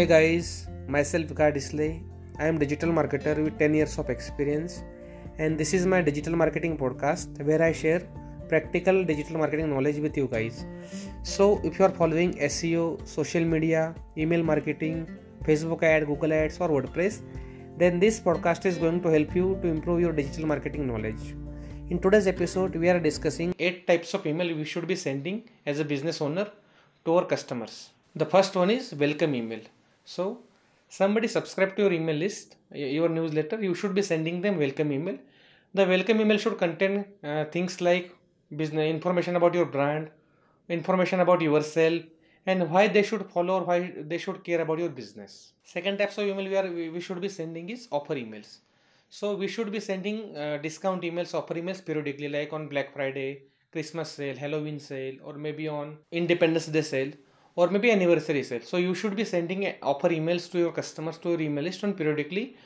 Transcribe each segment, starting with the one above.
Hey guys, myself Vikas Disley. I am digital marketer with 10 years of experience and this is my digital marketing podcast where I share practical digital marketing knowledge with you guys. So if you are following SEO, social media, email marketing, Facebook ad, Google ads or WordPress, then this podcast is going to help you to improve your digital marketing knowledge. In today's episode, we are discussing 8 types of email we should be sending as a business owner to our customers. The first one is welcome email. So, somebody subscribe to your email list, your newsletter, you should be sending them welcome email. The welcome email should contain uh, things like business information about your brand, information about yourself, and why they should follow or why they should care about your business. Second types of email we are we should be sending is offer emails. So we should be sending uh, discount emails, offer emails periodically, like on Black Friday, Christmas sale, Halloween sale, or maybe on Independence Day sale or maybe anniversary sale. So you should be sending offer emails to your customers to your email list on periodically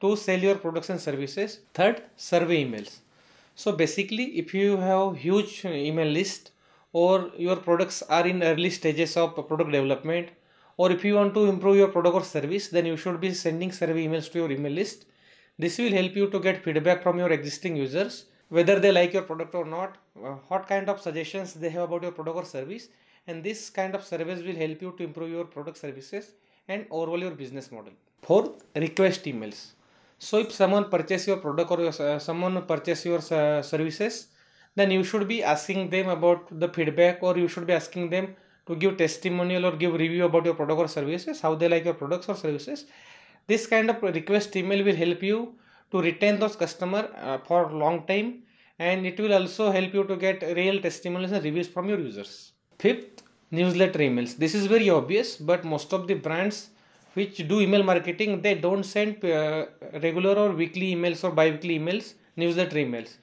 to sell your products and services. Third, survey emails. So basically, if you have huge email list or your products are in early stages of product development, or if you want to improve your product or service, then you should be sending survey emails to your email list. This will help you to get feedback from your existing users, whether they like your product or not, uh, what kind of suggestions they have about your product or service, and this kind of service will help you to improve your product services and overall your business model. Fourth request emails. So if someone purchase your product or uh, someone purchase your uh, services then you should be asking them about the feedback or you should be asking them to give testimonial or give review about your product or services how they like your products or services. This kind of request email will help you to retain those customer uh, for long time and it will also help you to get real testimonials and reviews from your users Fifth, newsletter emails. This is very obvious, but most of the brands which do email marketing, they don't send uh, regular or weekly emails or bi-weekly emails, newsletter emails.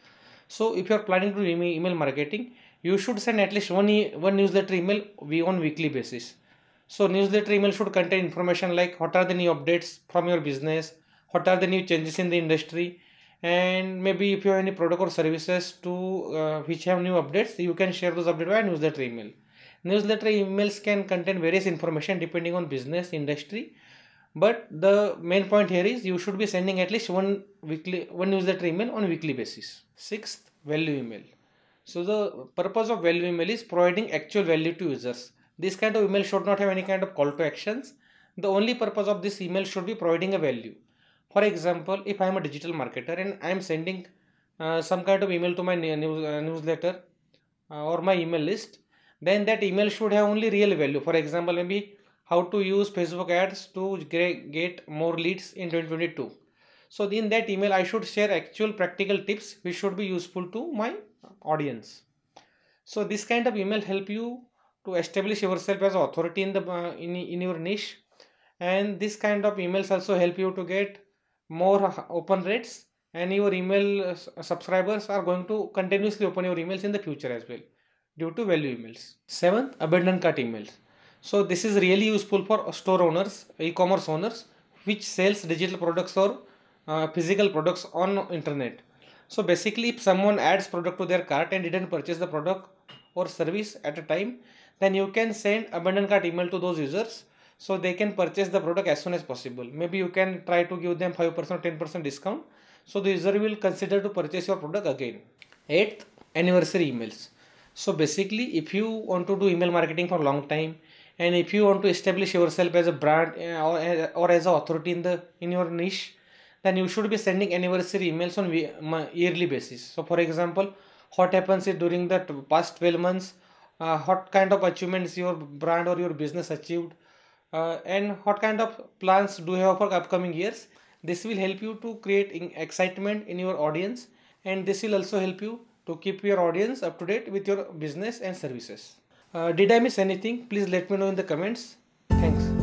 So if you are planning to do email marketing, you should send at least one, e one newsletter email on weekly basis. So newsletter email should contain information like what are the new updates from your business, what are the new changes in the industry, and maybe if you have any product or services to uh, which have new updates, you can share those updates via newsletter email. Newsletter emails can contain various information depending on business industry. But the main point here is you should be sending at least one weekly one newsletter email on weekly basis. Sixth, value email. So the purpose of value email is providing actual value to users. This kind of email should not have any kind of call to actions. The only purpose of this email should be providing a value. For example, if I am a digital marketer and I am sending uh, some kind of email to my news, uh, newsletter uh, or my email list, then that email should have only real value. For example maybe how to use facebook ads to get more leads in 2022 so in that email i should share actual practical tips which should be useful to my audience. So this kind of email help you to establish yourself as authority in the uh, in, in your niche. And this kind of emails also help you to get more open rates and your email uh, subscribers are going to continuously open your emails in the future as well due to value emails. Seventh, abandoned cart emails. So this is really useful for store owners, e-commerce owners, which sells digital products or uh, physical products on internet. So basically, if someone adds product to their cart and didn't purchase the product or service at a time, then you can send abandoned cart email to those users so they can purchase the product as soon as possible. Maybe you can try to give them 5% or 10% discount so the user will consider to purchase your product again. Eighth, anniversary emails. So basically, if you want to do email marketing for a long time, and if you want to establish yourself as a brand eh, or, eh, or as an authority in the in your niche, then you should be sending anniversary emails on yearly basis. So for example, what happens if during the past 12 months, uh, what kind of achievements your brand or your business achieved, uh, and what kind of plans do you have for upcoming years. This will help you to create excitement in your audience, and this will also help you to keep your audience up to date with your business and services. Uh, did I miss anything? Please let me know in the comments. Thanks.